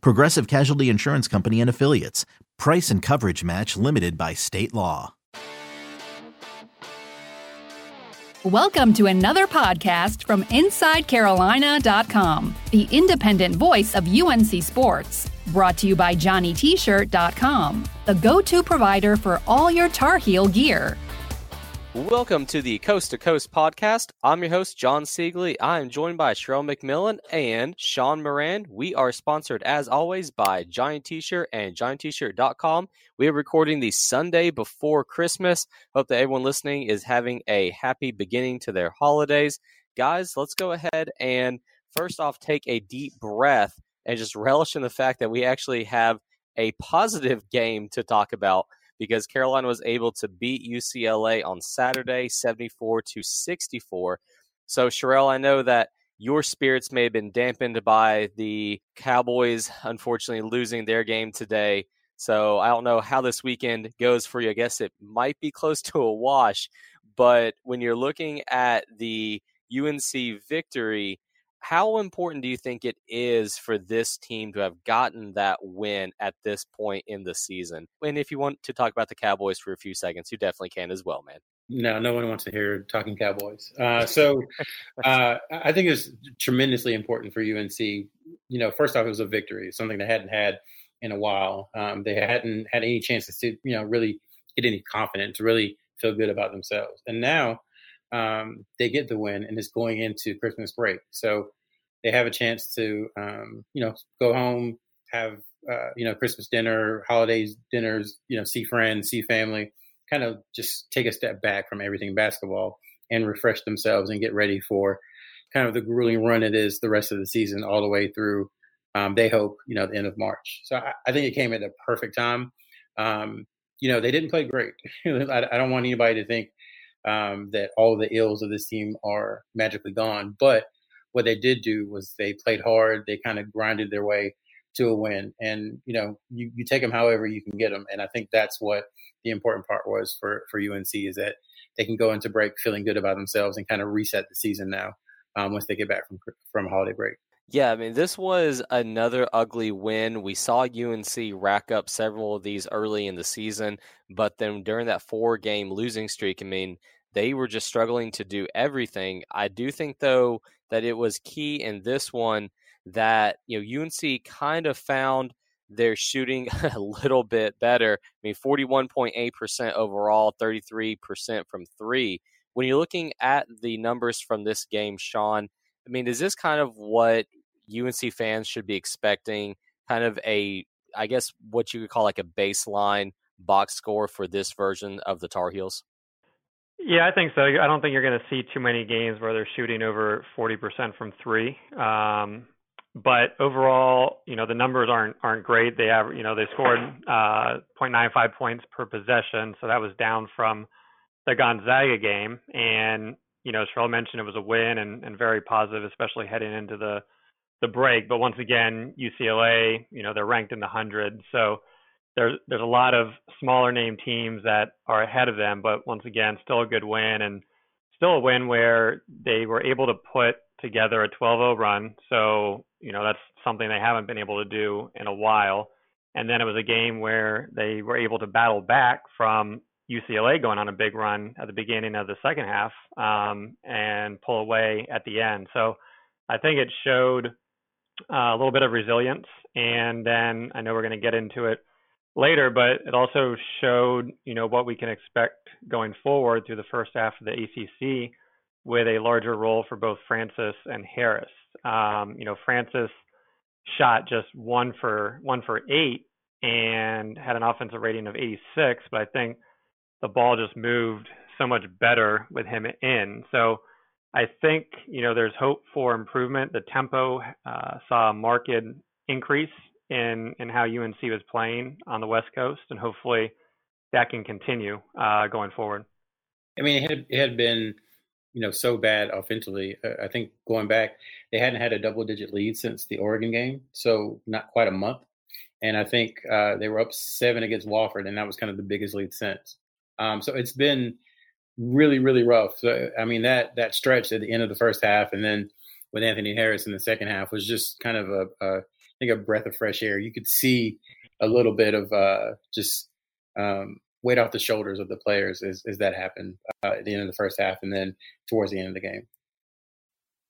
Progressive Casualty Insurance Company and Affiliates. Price and coverage match limited by state law. Welcome to another podcast from InsideCarolina.com, the independent voice of UNC Sports. Brought to you by JohnnyT-shirt.com, the go-to provider for all your Tar Heel gear. Welcome to the Coast to Coast podcast. I'm your host, Jon Seiglie. I am joined by Sherrell McMillan and Sean Moran. We are sponsored, as always, by Johnny T-Shirt and JohnnyT-Shirt.com. We are recording the Sunday before Christmas. Hope that everyone listening is having a happy beginning to their holidays. Guys, let's go ahead and first off take a deep breath and just relish in the fact that we actually have a positive game to talk about because Carolina was able to beat UCLA on Saturday 74 to 64. So, Sherrell, I know that your spirits may have been dampened by the Cowboys unfortunately losing their game today. So, I don't know how this weekend goes for you. I guess it might be close to a wash, but when you're looking at the UNC victory, how important do you think it is for this team to have gotten that win at this point in the season? And if you want to talk about the Cowboys for a few seconds, you definitely can as well, man. No, no one wants to hear talking Cowboys. Uh, so uh, I think it's tremendously important for UNC. You know, first off, it was a victory, something they hadn't had in a while. Um, they hadn't had any chances to, you know, really get any confidence, to really feel good about themselves. And now um, they get the win and it's going into Christmas break. So they have a chance to, um, you know, go home, have, uh, you know, Christmas dinner, holidays dinners, you know, see friends, see family, kind of just take a step back from everything basketball and refresh themselves and get ready for kind of the grueling run it is the rest of the season all the way through. Um, they hope, you know, the end of March. So I, I think it came at the perfect time. Um, you know, they didn't play great. I, I, don't want anybody to think um, that all the ills of this team are magically gone. But what they did do was they played hard. They kind of grinded their way to a win. And, you know, you, you take them however you can get them. And I think that's what the important part was for, for UNC is that they can go into break feeling good about themselves and kind of reset the season now um, once they get back from, from holiday break. Yeah, I mean, this was another ugly win. We saw UNC rack up several of these early in the season, but then during that four game losing streak, I mean, they were just struggling to do everything. I do think, though, that it was key in this one that, you know, UNC kind of found their shooting a little bit better. I mean, 41.8% overall, 33% from three. When you're looking at the numbers from this game, Sean, I mean, is this kind of what UNC fans should be expecting? Kind of a, I guess, what you could call like a baseline box score for this version of the Tar Heels? Yeah, I think so. I don't think you're going to see too many games where they're shooting over 40% from three. Um, but overall, you know, the numbers aren't aren't great. They have, you know, they scored uh, 0.95 points per possession, so that was down from the Gonzaga game. And you know, Sherrell mentioned it was a win and, and very positive, especially heading into the the break. But once again, UCLA, you know, they're ranked in the hundred, so there's there's a lot of smaller name teams that are ahead of them. But once again, still a good win and still a win where they were able to put together a 12-0 run. So you know that's something they haven't been able to do in a while. And then it was a game where they were able to battle back from UCLA going on a big run at the beginning of the second half um, and pull away at the end. So I think it showed uh, a little bit of resilience. And then I know we're going to get into it later, but it also showed you know what we can expect going forward through the first half of the ACC with a larger role for both Francis and Harris. Um, you know, Francis shot just one for one for eight and had an offensive rating of 86, but I think the ball just moved so much better with him in. So I think you know there's hope for improvement. The tempo uh, saw a marked increase in in how UNC was playing on the West Coast, and hopefully that can continue uh, going forward. I mean, it had, it had been you know so bad offensively. I think going back, they hadn't had a double digit lead since the Oregon game, so not quite a month. And I think uh, they were up seven against Wofford, and that was kind of the biggest lead since. Um, so it's been really, really rough. So I mean that that stretch at the end of the first half, and then with Anthony Harris in the second half was just kind of a, a I think a breath of fresh air. You could see a little bit of uh, just um, weight off the shoulders of the players as, as that happened uh, at the end of the first half, and then towards the end of the game.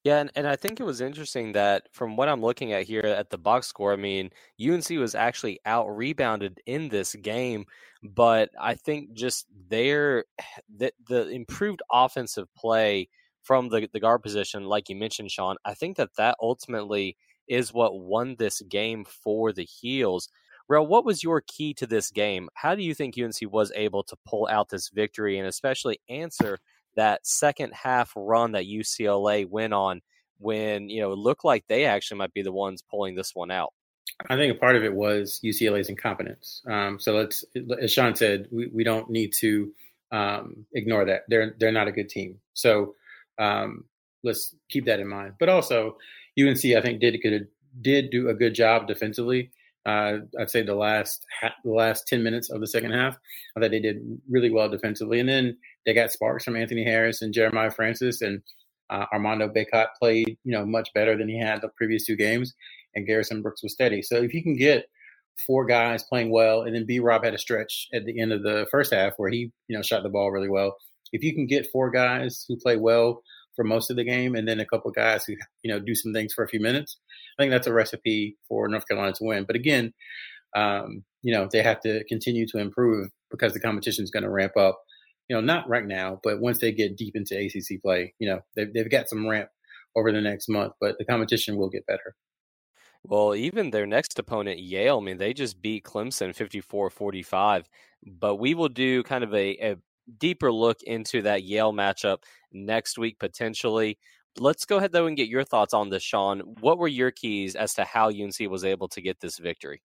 Yeah, and, and I think it was interesting that from what I'm looking at here at the box score, I mean, UNC was actually out rebounded in this game, but I think just their the, the improved offensive play from the, the guard position, like you mentioned, Sean, I think that that ultimately is what won this game for the Heels. Rel, what was your key to this game? How do you think UNC was able to pull out this victory and especially answer that second half run that UCLA went on when you know it looked like they actually might be the ones pulling this one out. I think a part of it was UCLA's incompetence. Um, so let's, as Sean said, we, we don't need to um, ignore that. They're they're not a good team. So um, let's keep that in mind. But also, UNC I think did good, did do a good job defensively. Uh, I'd say the last ha- the last ten minutes of the second half, I thought they did really well defensively, and then they got sparks from Anthony Harris and Jeremiah Francis, and uh, Armando Bacot played you know much better than he had the previous two games, and Garrison Brooks was steady. So if you can get four guys playing well, and then B Rob had a stretch at the end of the first half where he you know shot the ball really well. If you can get four guys who play well for most of the game, and then a couple guys who you know do some things for a few minutes. I think that's a recipe for North Carolina to win. But again, um, you know they have to continue to improve because the competition is going to ramp up. You know, not right now, but once they get deep into ACC play, you know they've they've got some ramp over the next month, but the competition will get better. Well, even their next opponent, Yale, I mean, they just beat Clemson 54 45. But we will do kind of a, a deeper look into that Yale matchup next week potentially. Let's go ahead though and get your thoughts on this, Sean. What were your keys as to how UNC was able to get this victory?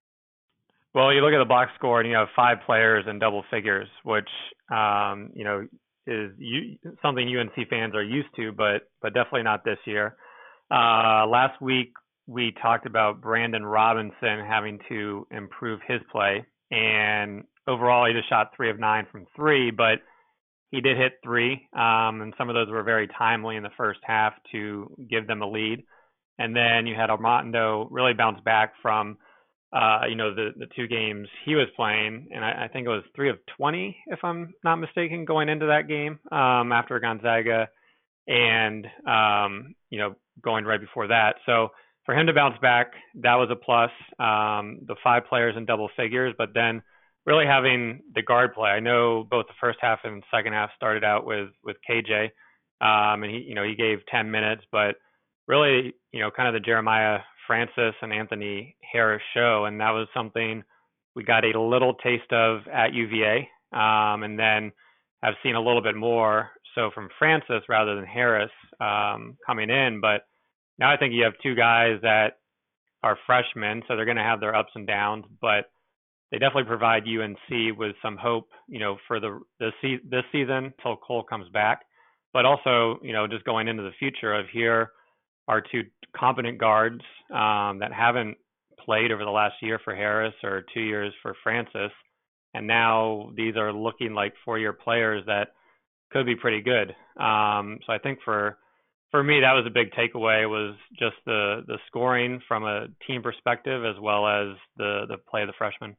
Well, you look at the box score and you have five players in double figures, which um, you know is you, something UNC fans are used to, but but definitely not this year. Uh, last week we talked about Brandon Robinson having to improve his play, and overall he just shot three of nine from three, but he did hit three, um, and some of those were very timely in the first half to give them a lead. And then you had Armando really bounce back from, uh, you know, the the two games he was playing, and I, I think it was three of 20, if I'm not mistaken, going into that game um, after Gonzaga, and um, you know, going right before that. So for him to bounce back, that was a plus. Um, the five players in double figures, but then really having the guard play. I know both the first half and second half started out with with KJ, um, and he you know he gave 10 minutes, but really you know kind of the Jeremiah Francis and Anthony Harris show, and that was something we got a little taste of at UVA, um, and then have seen a little bit more so from Francis rather than Harris um, coming in. But now I think you have two guys that are freshmen, so they're going to have their ups and downs, but they definitely provide UNC with some hope, you know, for the this, this season until Cole comes back, but also, you know, just going into the future of here are two competent guards um, that haven't played over the last year for Harris or two years for Francis, and now these are looking like four-year players that could be pretty good. Um, so I think for for me that was a big takeaway was just the the scoring from a team perspective as well as the the play of the freshmen.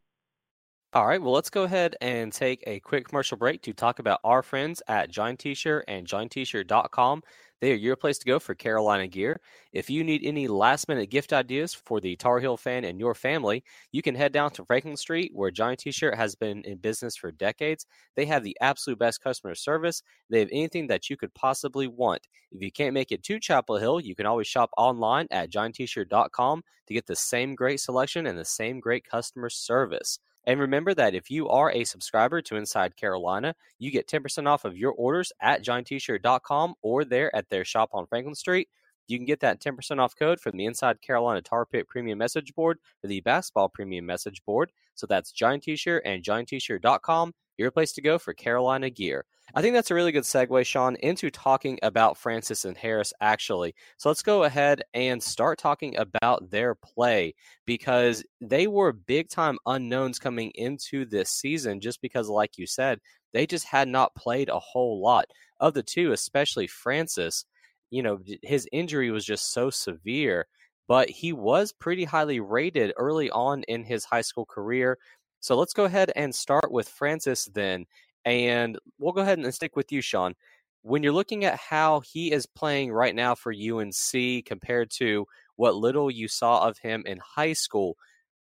All right, well, let's go ahead and take a quick commercial break to talk about our friends at Johnny T-Shirt and JohnnyT-Shirt.com. They are your place to go for Carolina gear. If you need any last minute gift ideas for the Tar Heel fan and your family, you can head down to Franklin Street, where Johnny T shirt has been in business for decades. They have the absolute best customer service. They have anything that you could possibly want. If you can't make it to Chapel Hill, you can always shop online at johnnytshirt.com to get the same great selection and the same great customer service. And remember that if you are a subscriber to Inside Carolina, you get 10% off of your orders at johnnytshirt.com or there at their shop on Franklin Street. You can get that 10% off code from the Inside Carolina Tar Pit Premium Message Board to the Basketball Premium Message Board. So that's Johnny T-shirt and JohnnyT-shirt.com, your place to go for Carolina gear. I think that's a really good segue, Sean, into talking about Francis and Harris, actually. So let's go ahead and start talking about their play because they were big time unknowns coming into this season, just because, like you said, they just had not played a whole lot. Of the two, especially Francis, you know, his injury was just so severe, but he was pretty highly rated early on in his high school career. So let's go ahead and start with Francis then. And we'll go ahead and stick with you, Sean. When you're looking at how he is playing right now for UNC compared to what little you saw of him in high school,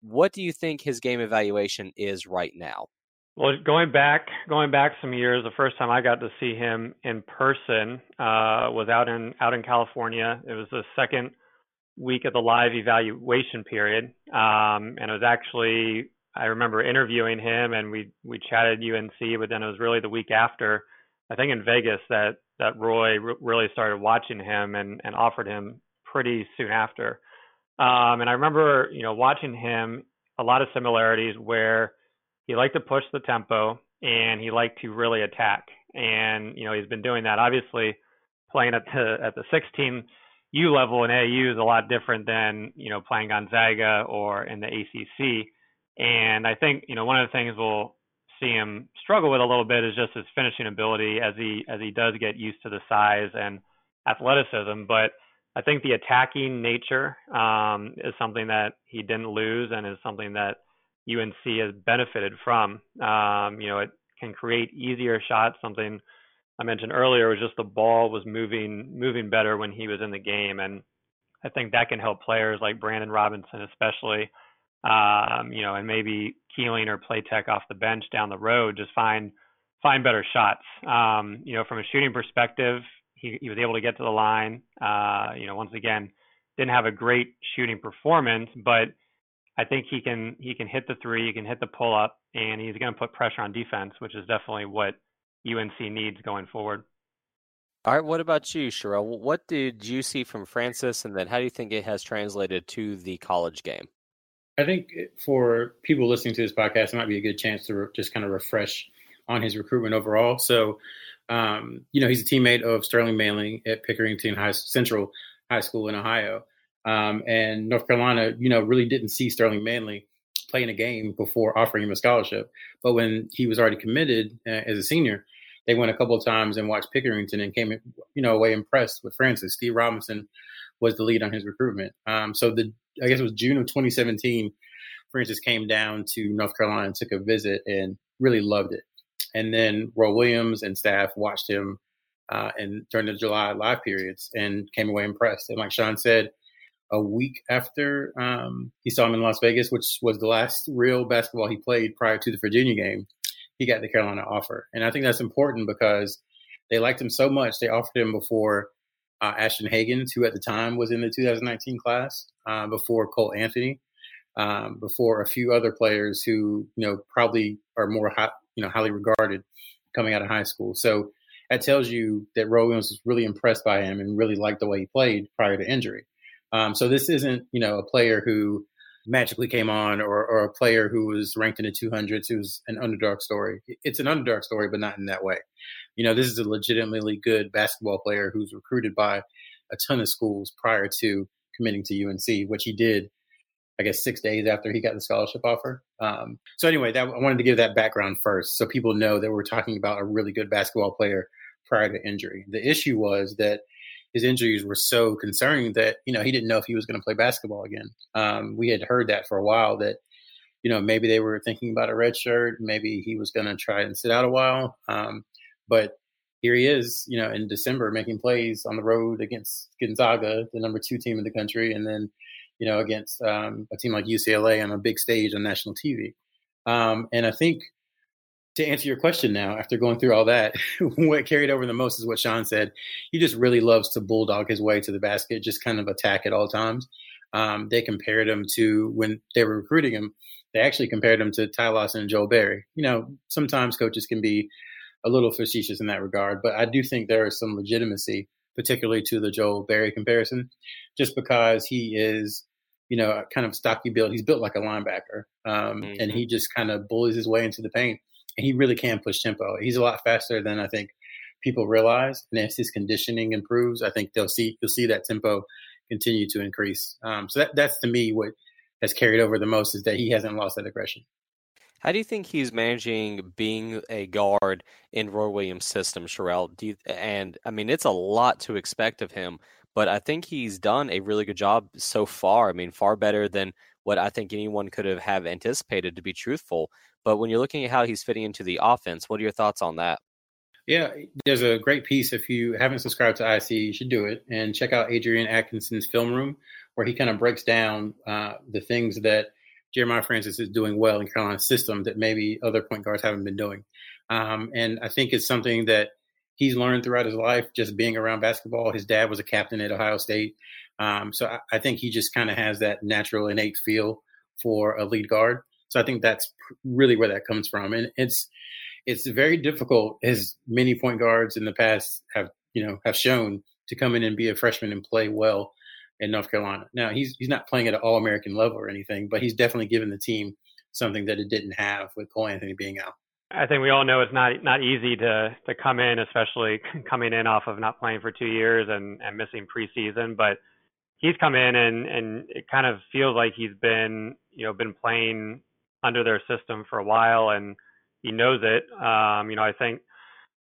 what do you think his game evaluation is right now? Well, going back, going back some years, the first time I got to see him in person uh, was out in out in California. It was the second week of the live evaluation period, um, and it was actually I remember interviewing him, and we we chatted UNC, but then it was really the week after, I think in Vegas, that that Roy r- really started watching him and and offered him pretty soon after. Um, and I remember, you know, watching him a lot of similarities where he liked to push the tempo and he liked to really attack. And you know he's been doing that. Obviously, playing at the at the 16 U level in AU is a lot different than you know playing Gonzaga or in the ACC. And I think you know one of the things we'll see him struggle with a little bit is just his finishing ability as he as he does get used to the size and athleticism. But I think the attacking nature um, is something that he didn't lose and is something that UNC has benefited from. Um, you know, it can create easier shots. Something I mentioned earlier was just the ball was moving moving better when he was in the game, and I think that can help players like Brandon Robinson, especially. Um, you know, and maybe Keeling or Platek off the bench down the road just find find better shots. Um, you know, from a shooting perspective, he, he was able to get to the line. Uh, you know, once again, didn't have a great shooting performance, but I think he can he can hit the three, he can hit the pull up, and he's going to put pressure on defense, which is definitely what UNC needs going forward. All right, what about you, Sherrell? What did you see from Francis, and then how do you think it has translated to the college game? I think for people listening to this podcast, it might be a good chance to re- just kind of refresh on his recruitment overall. So, um, you know, he's a teammate of Sterling Manley at Pickerington High Central High School in Ohio. Um, and North Carolina, you know, really didn't see Sterling Manley playing a game before offering him a scholarship. But when he was already committed uh, as a senior, they went a couple of times and watched Pickerington and came, you know, away impressed with Francis. Steve Robinson was the lead on his recruitment. Um, so the I guess it was June of 2017. Francis came down to North Carolina and took a visit and really loved it. And then Roy Williams and staff watched him uh, and during the July live periods and came away impressed. And like Sean said, a week after um, he saw him in Las Vegas, which was the last real basketball he played prior to the Virginia game, he got the Carolina offer. And I think that's important because they liked him so much, they offered him before uh, Ashton Hagans, who at the time was in the 2019 class, uh, before Cole Anthony, um, before a few other players who, you know, probably are more, high, you know, highly regarded coming out of high school. So that tells you that Roy Williams was really impressed by him and really liked the way he played prior to injury. Um, so this isn't, you know, a player who magically came on or, or a player who was ranked in the 200s who's an underdog story. It's an underdog story, but not in that way. You know, this is a legitimately good basketball player who's recruited by a ton of schools prior to committing to UNC, which he did, I guess, six days after he got the scholarship offer. Um, so anyway, that, I wanted to give that background first so people know that we're talking about a really good basketball player prior to injury. The issue was that his injuries were so concerning that you know he didn't know if he was going to play basketball again. Um, we had heard that for a while that you know maybe they were thinking about a red shirt, maybe he was going to try and sit out a while. Um, but here he is, you know, in December making plays on the road against Gonzaga, the number two team in the country, and then you know against um, a team like UCLA on a big stage on national TV. Um, and I think to answer your question now, after going through all that, what carried over the most is what Sean said. He just really loves to bulldog his way to the basket, just kind of attack at all times. Um, they compared him to when they were recruiting him. They actually compared him to Ty Lawson and Joel Berry. You know, sometimes coaches can be a little facetious in that regard, but I do think there is some legitimacy particularly to the Joel Berry comparison, just because he is, you know, kind of stocky build. He's built like a linebacker, um, mm-hmm. and he just kind of bullies his way into the paint. And he really can push tempo. He's a lot faster than I think people realize. And as his conditioning improves, I think they'll see you'll see that tempo continue to increase. Um, so that, that's to me what has carried over the most is that he hasn't lost that aggression. How do you think he's managing being a guard in Roy Williams' system, Sherrell? Do you, and I mean, it's a lot to expect of him, but I think he's done a really good job so far. I mean, far better than what I think anyone could have have anticipated, to be truthful. But when you're looking at how he's fitting into the offense, what are your thoughts on that? Yeah, there's a great piece. If you haven't subscribed to IC, you should do it and check out Adrian Atkinson's film room, where he kind of breaks down uh, the things that Jeremiah Francis is doing well in Carolina's system that maybe other point guards haven't been doing. Um, and I think it's something that he's learned throughout his life, just being around basketball. His dad was a captain at Ohio State. Um, so I, I, think he just kind of has that natural, innate feel for a lead guard. So I think that's really where that comes from. And it's, it's very difficult, as many point guards in the past have, you know, have shown to come in and be a freshman and play well in North Carolina. Now he's he's not playing at an All American level or anything, but he's definitely given the team something that it didn't have with Cole Anthony being out. I think we all know it's not not easy to to come in, especially coming in off of not playing for two years and, and missing preseason. But he's come in and and it kind of feels like he's been you know been playing under their system for a while and he knows it. Um, you know, I think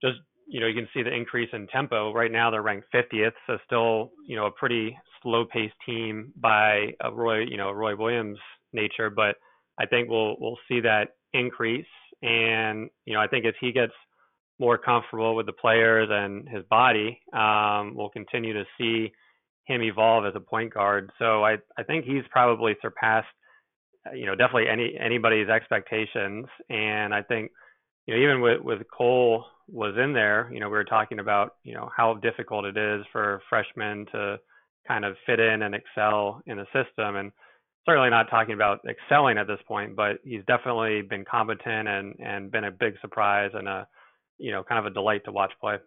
just you know you can see the increase in tempo. Right now they're ranked 50th, so still you know a pretty slow-paced team by a Roy, you know, Roy Williams nature, but I think we'll we'll see that increase. And you know, I think as he gets more comfortable with the players and his body, um, we'll continue to see him evolve as a point guard. So I I think he's probably surpassed, you know, definitely any anybody's expectations. And I think you know even with with Cole was in there, you know, we were talking about you know how difficult it is for freshmen to kind of fit in and excel in the system. And certainly not talking about excelling at this point, but he's definitely been competent and and been a big surprise and a you know kind of a delight to watch play.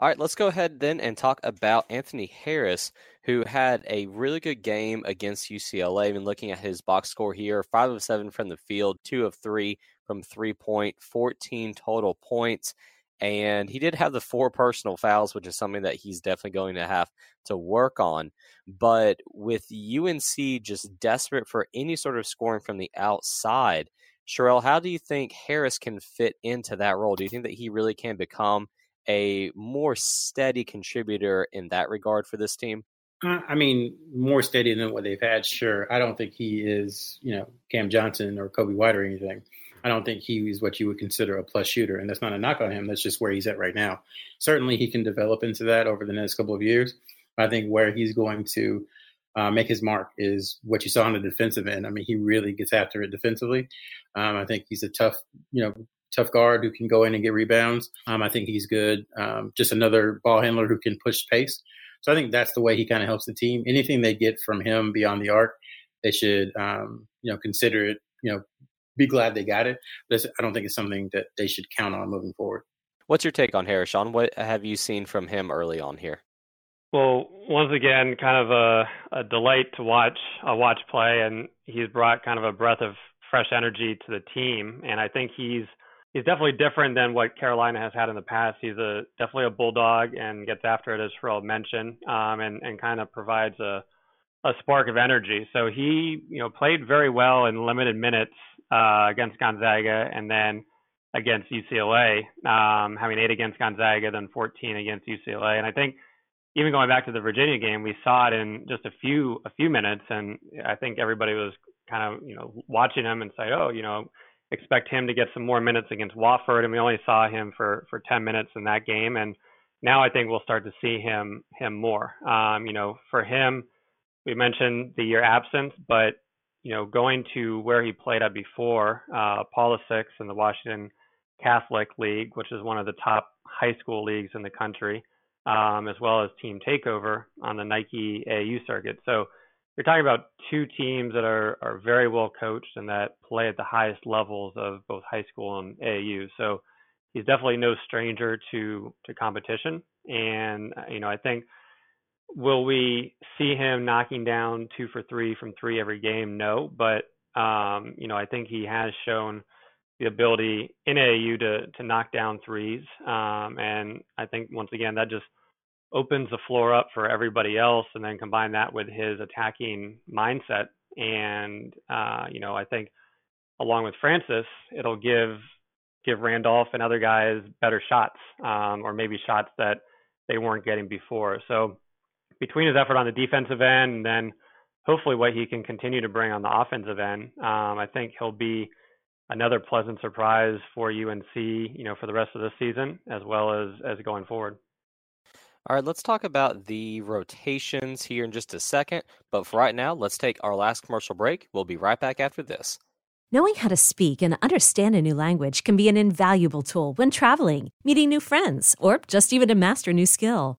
All right, let's go ahead then and talk about Anthony Harris, who had a really good game against UCLA. I mean, looking at his box score here, five of seven from the field, two of three from three point, 14 total points. And he did have the four personal fouls, which is something that he's definitely going to have to work on. But with UNC just desperate for any sort of scoring from the outside, Sherrell, how do you think Harris can fit into that role? Do you think that he really can become a more steady contributor in that regard for this team? Uh, I mean, more steady than what they've had, sure. I don't think he is, you know, Cam Johnson or Coby White or anything. I don't think he is what you would consider a plus shooter, and that's not a knock on him. That's just where he's at right now. Certainly, he can develop into that over the next couple of years. I think where he's going to uh, make his mark is what you saw on the defensive end. I mean, he really gets after it defensively. Um, I think he's a tough, you know, tough guard who can go in and get rebounds. Um, I think he's good. Um, just another ball handler who can push pace. So I think that's the way he kind of helps the team. Anything they get from him beyond the arc, they should, um, you know, consider it, you know, be glad they got it. But I don't think it's something that they should count on moving forward. What's your take on Harris, Sean? What have you seen from him early on here? Well, once again, kind of a, a delight to watch a watch play, and he's brought kind of a breath of fresh energy to the team. And I think he's he's definitely different than what Carolina has had in the past. He's a definitely a bulldog and gets after it, as Sherrell mentioned, um, and and kind of provides a a spark of energy. So he, you know, played very well in limited minutes uh, against Gonzaga, and then against UCLA, um, having eight against Gonzaga, then 14 against UCLA. And I think even going back to the Virginia game, we saw it in just a few a few minutes, and I think everybody was kind of you know watching him and say, oh, you know, expect him to get some more minutes against Wofford, and we only saw him for for 10 minutes in that game, and now I think we'll start to see him him more. Um, you know, for him, we mentioned the year absence, but you know, going to where he played at before, uh, Six in the Washington Catholic League, which is one of the top high school leagues in the country, um, as well as Team Takeover on the Nike AAU circuit. So you're talking about two teams that are are very well coached and that play at the highest levels of both high school and AAU. So he's definitely no stranger to to competition. And you know, I think will we see him knocking down two for three from three every game? No, but um, you know, I think he has shown the ability in AAU to to knock down threes. Um, and I think once again that just opens the floor up for everybody else, and then combine that with his attacking mindset. And uh, you know, I think along with Francis, it'll give give Randolph and other guys better shots, um, or maybe shots that they weren't getting before. So between his effort on the defensive end and then hopefully what he can continue to bring on the offensive end, um, I think he'll be another pleasant surprise for UNC, you know, for the rest of the season as well as as going forward. All right, let's talk about the rotations here in just a second. But for right now, let's take our last commercial break. We'll be right back after this. Knowing how to speak and understand a new language can be an invaluable tool when traveling, meeting new friends, or just even to master a new skill.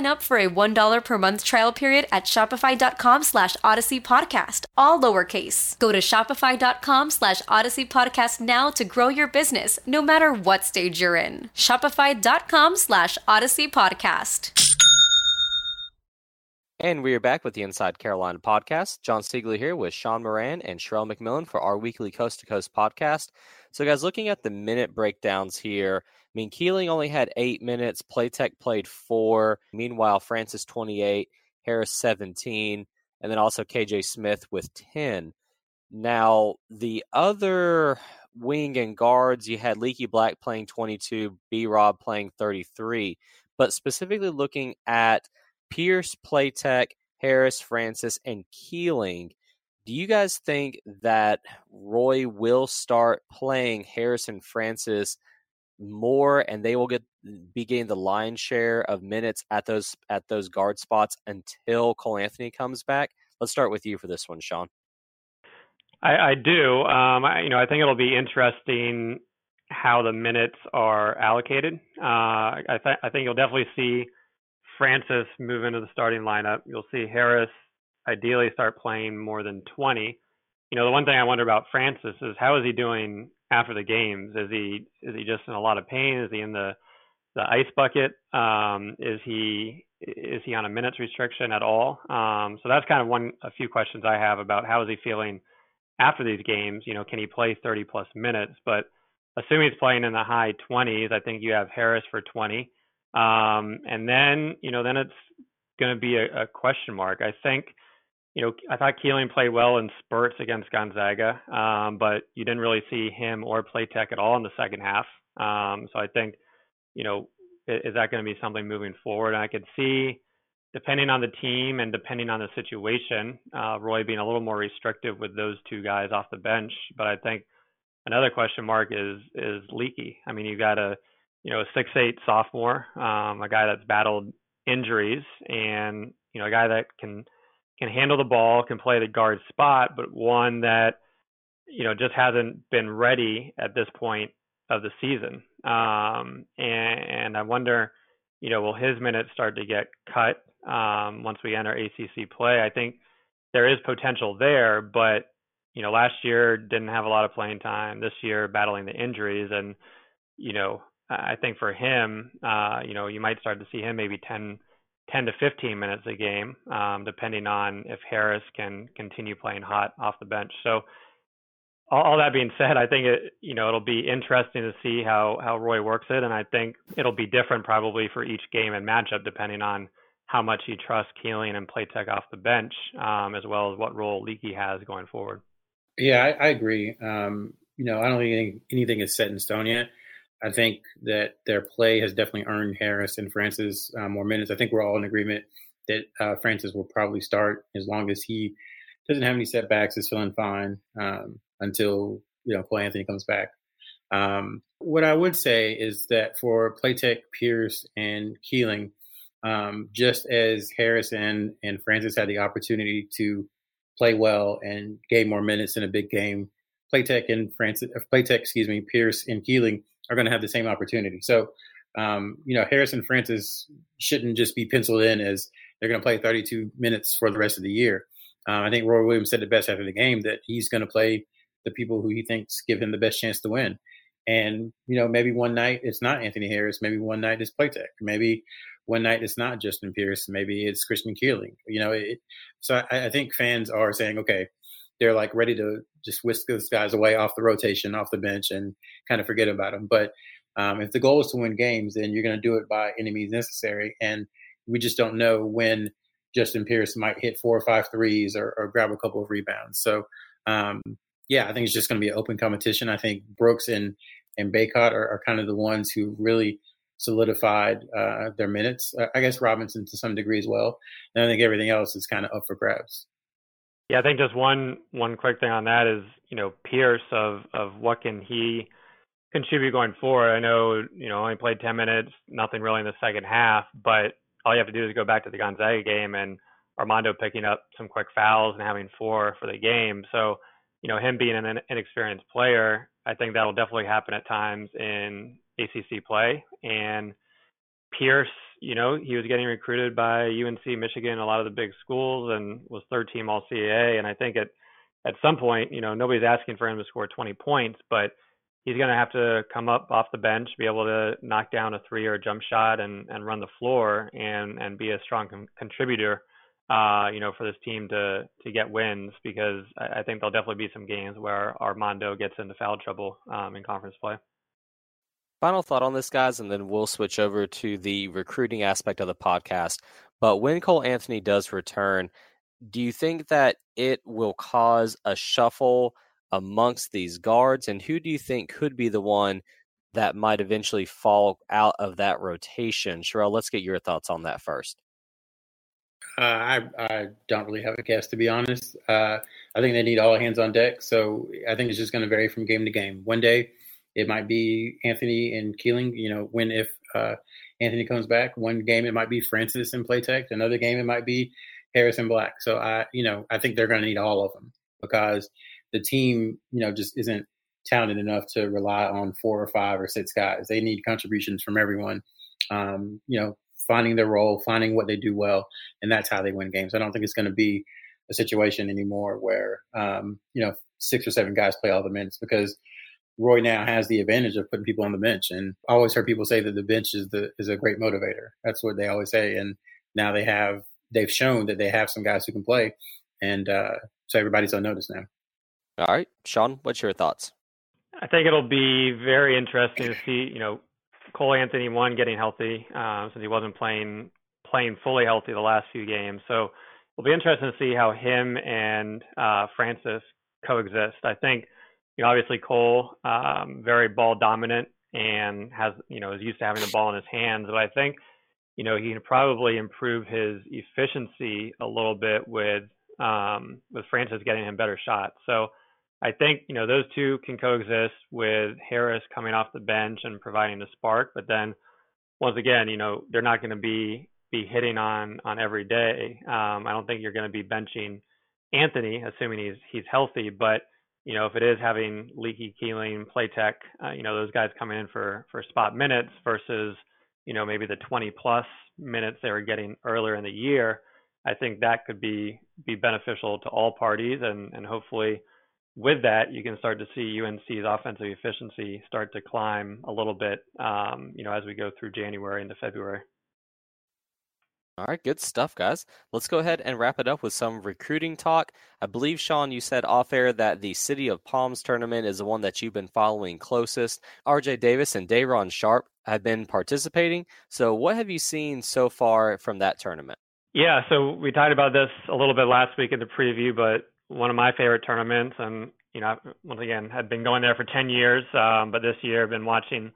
up for a $1 per month trial period at shopify.com slash odyssey podcast, all lowercase. Go to shopify.com slash odyssey podcast now to grow your business, no matter what stage you're in. Shopify.com slash odyssey podcast. And we are back with the Inside Carolina podcast. Jon Seiglie here with Sean Moran and Sherrell McMillan for our weekly Coast to Coast podcast. So, guys, looking at the minute breakdowns here, mean, Keeling only had eight minutes, Platek played four. Meanwhile, Francis 28, Harris 17, and then also KJ Smith with 10. Now, the other wing and guards, you had Leaky Black playing 22, B Rob playing 33. But specifically looking at Pierce, Platek, Harris, Francis, and Keeling, do you guys think that Roy will start playing Harris and Francis more and they will get be getting the lion's share of minutes at those at those guard spots until Cole Anthony comes back? Let's start with you for this one, Sean. I, I do. Um, I, you know, I think it'll be interesting how the minutes are allocated. Uh, I, th- I think you'll definitely see Francis move into the starting lineup. You'll see Harris ideally start playing more than 20. You know, the one thing I wonder about Francis is how is he doing after the games? Is he is he just in a lot of pain? Is he in the the ice bucket? Um, is he is he on a minutes restriction at all? Um, so that's kind of one a few questions I have about how is he feeling after these games. You know, can he play 30 plus minutes? But assuming he's playing in the high 20s, I think you have Harris for 20, um, and then you know then it's going to be a, a question mark. I think you know, I thought Keeling played well in spurts against Gonzaga, um, but you didn't really see him or Platek at all in the second half. Um, so I think, you know, is that going to be something moving forward? And I could see, depending on the team and depending on the situation, uh, Roy being a little more restrictive with those two guys off the bench. But I think another question mark is is Leaky. I mean, you got a you know a six eight sophomore, um, a guy that's battled injuries, and you know a guy that can can handle the ball, can play the guard spot, but one that you know just hasn't been ready at this point of the season. Um, and, and I wonder, you know, will his minutes start to get cut um, once we enter ACC play? I think there is potential there, but you know, last year didn't have a lot of playing time. This year, battling the injuries, and you know, I think for him, uh, you know, you might start to see him maybe 10, 10 to 15 minutes a game, um, depending on if Harris can continue playing hot off the bench. So all, all that being said, I think it you know it'll be interesting to see how how Roy works it, and I think it'll be different probably for each game and matchup depending on how much he trusts Keeling and Platek off the bench, um, as well as what role Leaky has going forward. Yeah, I, I agree. Um, you know, I don't think anything is set in stone yet. I think that their play has definitely earned Harris and Francis uh, more minutes. I think we're all in agreement that uh, Francis will probably start as long as he doesn't have any setbacks, is feeling fine. Um, until you know Cole Anthony comes back. Um, what I would say is that for Platek, Pierce, and Keeling, um, just as Harris and and Francis had the opportunity to play well and gain more minutes in a big game, Platek and Francis, Platek, excuse me, Pierce and Keeling are going to have the same opportunity. So, um, you know, Harris and Francis shouldn't just be penciled in as they're going to play 32 minutes for the rest of the year. Uh, I think Roy Williams said it best after the game that he's going to play the people who he thinks give him the best chance to win. And, you know, maybe one night it's not Anthony Harris. Maybe one night it's Platek. Maybe one night it's not Justin Pierce. Maybe it's Christian Keeling. You know, it, so I, I think fans are saying, okay, they're like ready to just whisk those guys away off the rotation, off the bench, and kind of forget about them. But um, if the goal is to win games, then you're going to do it by any means necessary. And we just don't know when Justin Pierce might hit four or five threes or, or grab a couple of rebounds. So um, yeah, I think it's just going to be an open competition. I think Brooks and and Bacot are, are kind of the ones who really solidified uh, their minutes. Uh, I guess Robinson to some degree as well. And I think everything else is kind of up for grabs. Yeah, I think just one one quick thing on that is you know Pierce of of what can he contribute going forward. I know you know only played 10 minutes, nothing really in the second half, but all you have to do is go back to the Gonzaga game and Armando picking up some quick fouls and having four for the game. So you know, him being an inexperienced player, I think that'll definitely happen at times in ACC play. And Pierce, you know, he was getting recruited by UNC, Michigan, a lot of the big schools, and was third team All CAA. And I think at at some point, you know, nobody's asking for him to score 20 points, but he's going to have to come up off the bench, be able to knock down a three or a jump shot, and and run the floor and and be a strong con- contributor uh, you know, for this team to to get wins because I, I, think there'll definitely be some games where Armando gets into foul trouble um, in conference play. Final thought on this, guys, and then we'll switch over to the recruiting aspect of the podcast. But when Cole Anthony does return, do you think that it will cause a shuffle amongst these guards? And who do you think could be the one that might eventually fall out of that rotation? Sherrell, let's get your thoughts on that first. Uh, I I don't really have a guess to be honest. Uh, I think they need all hands on deck. So I think it's just going to vary from game to game. One day it might be Anthony and Keeling. You know, when if uh, Anthony comes back, one game it might be Francis and Platek. Another game it might be Harris and Black. So I you know I think they're going to need all of them because the team you know just isn't talented enough to rely on four or five or six guys. They need contributions from everyone. Um, you know, finding their role, finding what they do well, and that's how they win games. I don't think it's going to be a situation anymore where um, you know six or seven guys play all the minutes because Roy now has the advantage of putting people on the bench. And I always heard people say that the bench is the is a great motivator. That's what they always say. And now they have they've shown that they have some guys who can play, and uh, so everybody's on notice now. All right, Sean, what's your thoughts? I think it'll be very interesting to see. You know, Cole Anthony one getting healthy uh, since he wasn't playing playing fully healthy the last few games. So it'll be interesting to see how him and uh, Francis coexist. I think you know obviously Cole um, very ball dominant and has you know is used to having the ball in his hands. But I think you know he can probably improve his efficiency a little bit with um, with Francis getting him better shots. So I think you know those two can coexist with Harris coming off the bench and providing the spark. But then once again, you know they're not going to be be hitting on on every day. Um, I don't think you're going to be benching Anthony, assuming he's he's healthy. But you know if it is having Leaky Keeling, Platek, uh, you know those guys coming in for for spot minutes versus you know maybe the 20 plus minutes they were getting earlier in the year. I think that could be be beneficial to all parties, and and hopefully with that, you can start to see UNC's offensive efficiency start to climb a little bit, um, you know, as we go through January into February. All right, good stuff, guys. Let's go ahead and wrap it up with some recruiting talk. I believe, Sean, you said off air that the City of Palms tournament is the one that you've been following closest. RJ Davis and Day'Ron Sharpe have been participating. So, what have you seen so far from that tournament? Yeah, so we talked about this a little bit last week in the preview, but one of my favorite tournaments. And you know, once again, had been going there for 10 years, um, but this year I've been watching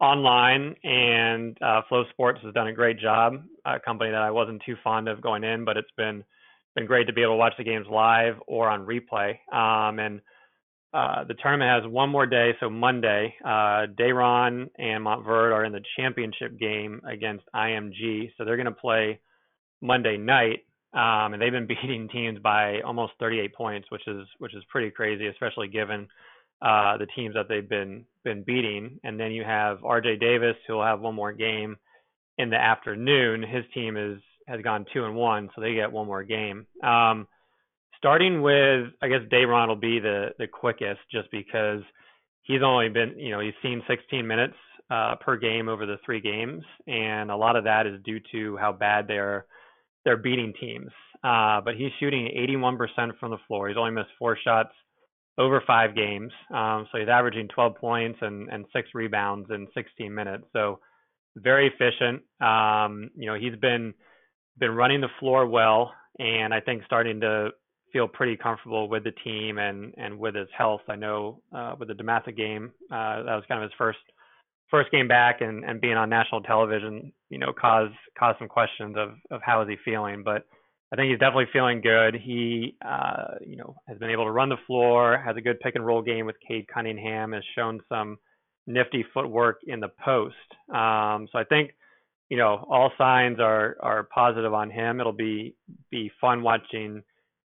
online, and uh, FloSports has done a great job. A company that I wasn't too fond of going in, but it's been been great to be able to watch the games live or on replay. Um, and uh, the tournament has one more day, so Monday, uh, Day'Ron and Montverde are in the championship game against IMG, so they're going to play Monday night um, and they've been beating teams by almost 38 points, which is which is pretty crazy, especially given uh, the teams that they've been been beating. And then you have R.J. Davis, who will have one more game in the afternoon. His team is has gone two and one, so they get one more game. Um, starting with, I guess Day'Ron will be the the quickest, just because he's only been, you know, he's seen 16 minutes uh, per game over the three games, and a lot of that is due to how bad they are they're beating teams. Uh, but he's shooting 81% from the floor. He's only missed four shots over five games. Um, so he's averaging 12 points and, and six rebounds in 16 minutes. So very efficient. Um, you know, he's been been running the floor well, and I think starting to feel pretty comfortable with the team and and with his health. I know uh, with the DeMatha game, uh, that was kind of his first first game back and, and being on national television, you know, caused caused some questions of of how is he feeling. But I think he's definitely feeling good. He, uh, you know, has been able to run the floor, has a good pick and roll game with Cade Cunningham, has shown some nifty footwork in the post. Um, so I think, you know, all signs are are positive on him. It'll be be fun watching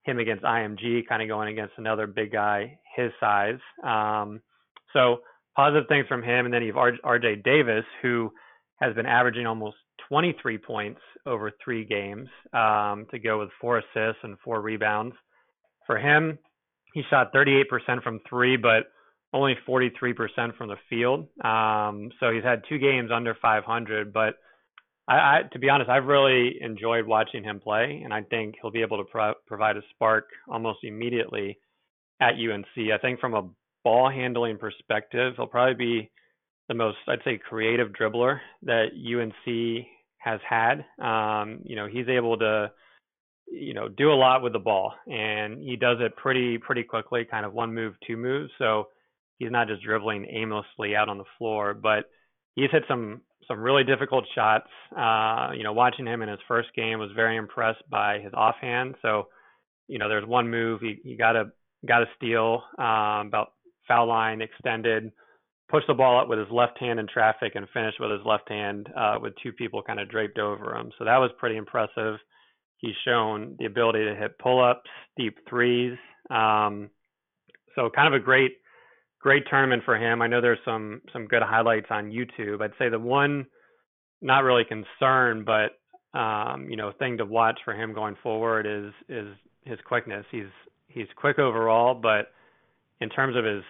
him against IMG, kind of going against another big guy his size. Um, so positive things from him. And then you have RJ Davis, who has been averaging almost 23 points over three games um, to go with four assists and four rebounds. For him, he shot 38% from three, but only 43% from the field. Um, so he's had two games under 500. But I, I, to be honest, I've really enjoyed watching him play, and I think he'll be able to pro- provide a spark almost immediately at UNC. I think from a ball handling perspective, he'll probably be the most, I'd say, creative dribbler that UNC has had. Um, you know, he's able to, you know, do a lot with the ball, and he does it pretty pretty quickly, kind of one move, two moves. So he's not just dribbling aimlessly out on the floor, but he's hit some some really difficult shots. Uh, you know, watching him in his first game was very impressed by his offhand. So, you know, there's one move he, he got a got a steal um, about foul line extended, pushed the ball up with his left hand in traffic, and finished with his left hand uh, with two people kind of draped over him. So that was pretty impressive. He's shown the ability to hit pull ups, deep threes. Um, so kind of a great, great tournament for him. I know there's some some good highlights on YouTube. I'd say the one, not really concern, but um, you know, thing to watch for him going forward is is his quickness. He's he's quick overall, but in terms of his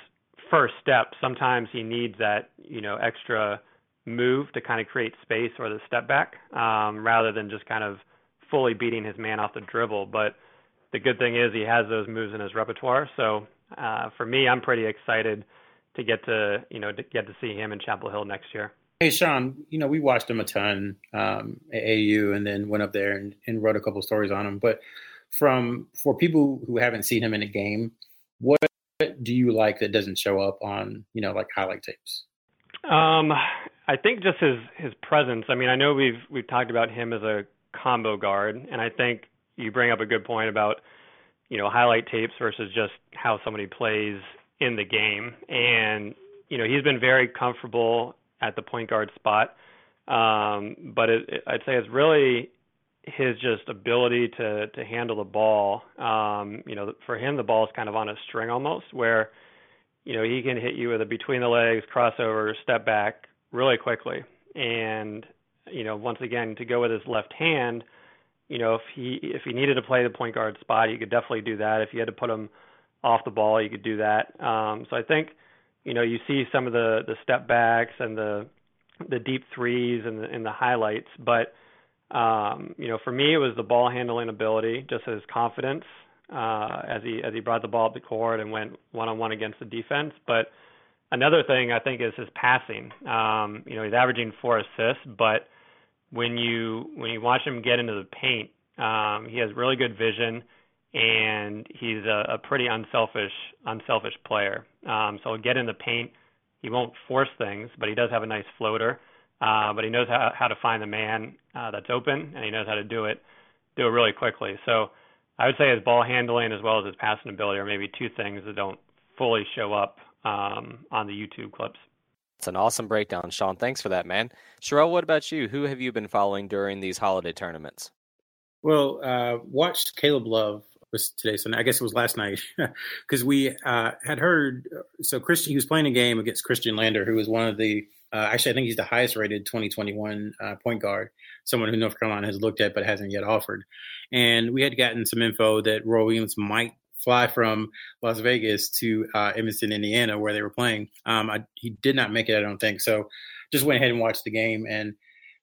first step, sometimes he needs that, you know, extra move to kind of create space or the step back, um, rather than just kind of fully beating his man off the dribble. But the good thing is he has those moves in his repertoire. So uh, for me, I'm pretty excited to get to, you know, to get to see him in Chapel Hill next year. Hey Sean, you know we watched him a ton um, at AU, and then went up there and, and wrote a couple stories on him. But from for people who haven't seen him in a game, what do you like that doesn't show up on you know like highlight tapes? Um, I think just his his presence. I mean, I know we've we've talked about him as a combo guard, and I think you bring up a good point about you know highlight tapes versus just how somebody plays in the game. And you know he's been very comfortable at the point guard spot, um, but it, it, I'd say it's really his just ability to to handle the ball. Um, you know, for him the ball is kind of on a string almost, where you know he can hit you with a between the legs crossover, step back really quickly, and you know once again to go with his left hand you know, if he if he needed to play the point guard spot, he could definitely do that. If you had to put him off the ball, you could do that. Um, so I think, you know, you see some of the the step backs and the the deep threes and the, and the highlights, but um, you know, for me, it was the ball handling ability, just his confidence uh, as he as he brought the ball up the court and went one on one against the defense. But another thing I think is his passing. Um, you know, he's averaging four assists, but when you when you watch him get into the paint, um, he has really good vision, and he's a, a pretty unselfish unselfish player. Um, so he'll get in the paint. He won't force things, but he does have a nice floater. Uh, but he knows how, how to find the man uh, that's open, and he knows how to do it do it really quickly. So I would say his ball handling as well as his passing ability are maybe two things that don't fully show up um, on the YouTube clips. It's an awesome breakdown, Sean. Thanks for that, man. Sherrell, what about you? Who have you been following during these holiday tournaments? Well, uh, watched Caleb Love was today, so I guess it was last night because we uh, had heard. So Khristian, he was playing a game against Khristian Lander, who was one of the. Uh, actually, I think he's the highest rated 2021 uh, point guard, someone who North Carolina has looked at but hasn't yet offered. And we had gotten some info that Roy Williams might fly from Las Vegas to uh, Evanston, Indiana, where they were playing. Um, I, he did not make it, I don't think. So just went ahead and watched the game and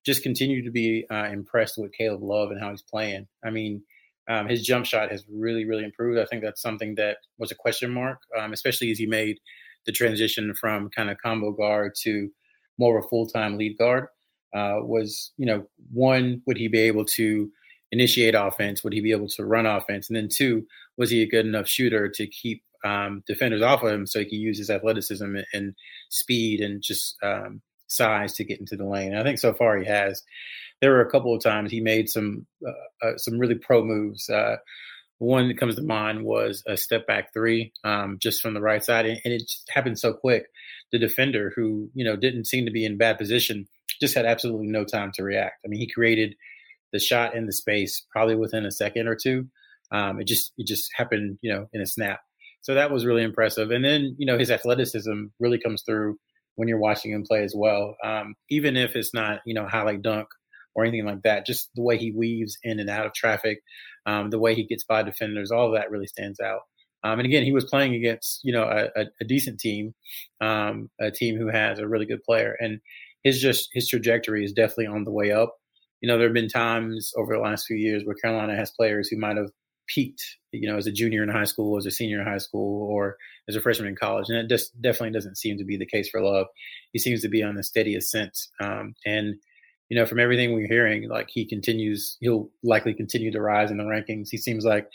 just continued to be uh, impressed with Caleb Love and how he's playing. I mean, um, his jump shot has really, really improved. I think that's something that was a question mark, um, especially as he made the transition from kind of combo guard to more of a full time lead guard. Uh, was you know one would he be able to initiate offense? Would he be able to run offense? And then two, was he a good enough shooter to keep um, defenders off of him so he could use his athleticism and, speed and just um, size to get into the lane? And I think so far he has. There were a couple of times he made some uh, uh, some really pro moves. One that comes to mind was a step back three, um, just from the right side, and, it happened so quick. The defender, who you know didn't seem to be in bad position, just had absolutely no time to react. I mean, he created the shot in the space probably within a second or two. Um, it just it just happened, you know, in a snap. So that was really impressive. And then you know his athleticism really comes through when you're watching him play as well. Um, even if it's not you know highlight dunk or anything like that, just the way he weaves in and out of traffic, um, the way he gets by defenders, all of that really stands out. Um, and again, he was playing against you know a, a, a decent team, um, a team who has a really good player, and his just his trajectory is definitely on the way up you know, there have been times over the last few years where Carolina has players who might have peaked, you know, as a junior in high school, as a senior in high school, or as a freshman in college. And it just definitely doesn't seem to be the case for Love. He seems to be on a steady ascent. Um, and, you know, from everything we're hearing, like he continues, he'll likely continue to rise in the rankings. He seems like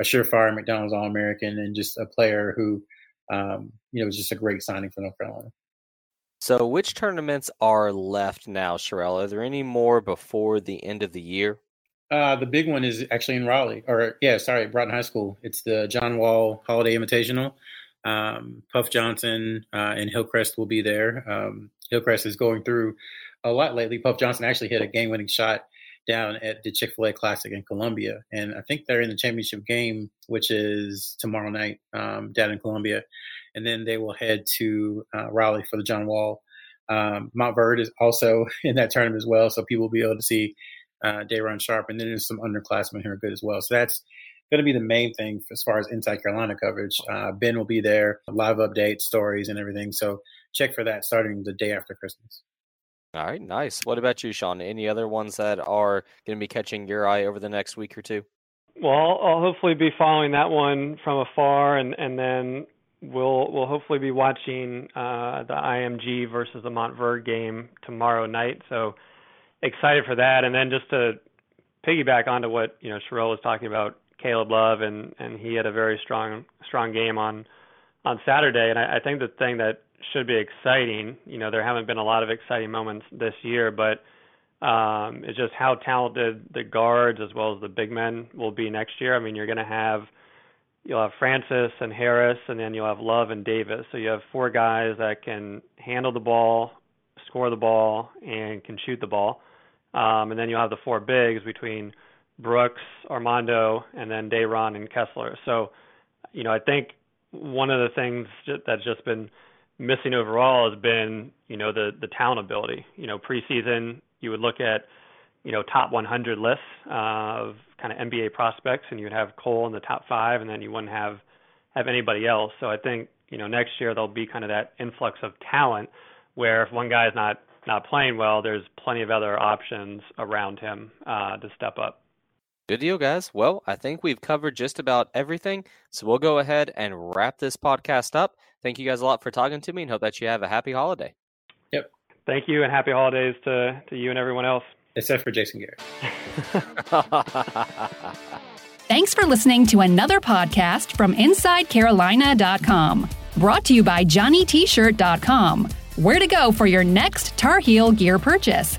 a surefire McDonald's All American and just a player who, um, you know, was just a great signing for North Carolina. So, which tournaments are left now, Sherrell? Are there any more before the end of the year? Uh, the big one is actually in Raleigh, or yeah, sorry, Broughton High School. It's the John Wall Holiday Invitational. Um, Puff Johnson uh, and Hillcrest will be there. Um, Hillcrest is going through a lot lately. Puff Johnson actually hit a game-winning shot down at the Chick Fil A Classic in Columbia, and I think they're in the championship game, which is tomorrow night um, down in Columbia and then they will head to uh, Raleigh for the John Wall. Um, Montverde is also in that tournament as well, so people will be able to see uh, Day'Ron Sharpe, and then there's some underclassmen who are good as well. So that's going to be the main thing as far as Inside Carolina coverage. Uh, ben will be there, live updates, stories, and everything. So check for that starting the day after Christmas. All right, nice. What about you, Sean? Any other ones that are going to be catching your eye over the next week or two? Well, I'll, hopefully be following that one from afar, and and then we'll we'll hopefully be watching uh, the IMG versus the Montverde game tomorrow night. So excited for that. And then just to piggyback onto what you know Sherrell was talking about, Caleb Love, and and he had a very strong strong game on on Saturday. And I, I think the thing that should be exciting. You know, there haven't been a lot of exciting moments this year, but um, it's just how talented the guards as well as the big men will be next year. I mean, you're going to have you'll have Francis and Harris, and then you'll have Love and Davis. So you have four guys that can handle the ball, score the ball, and can shoot the ball. Um, and then you'll have the four bigs between Brooks, Armando, and then Day'Ron and Kessler. So, you know, I think one of the things that's just been missing overall has been, you know, the the talent ability. You know, preseason you would look at, you know, top 100 lists of kind of NBA prospects, and you'd have Cole in the top five, and then you wouldn't have have anybody else. So I think, you know, next year there'll be kind of that influx of talent, where if one guy's not not playing well, there's plenty of other options around him uh, to step up. Good deal, guys. Well, I think we've covered just about everything. So we'll go ahead and wrap this podcast up. Thank you guys a lot for talking to me and hope that you have a happy holiday. Yep. Thank you and happy holidays to, to you and everyone else. Except for Jason Garrett. Thanks for listening to another podcast from InsideCarolina.com. Brought to you by JohnnyT-shirt.com. Where to go for your next Tar Heel gear purchase.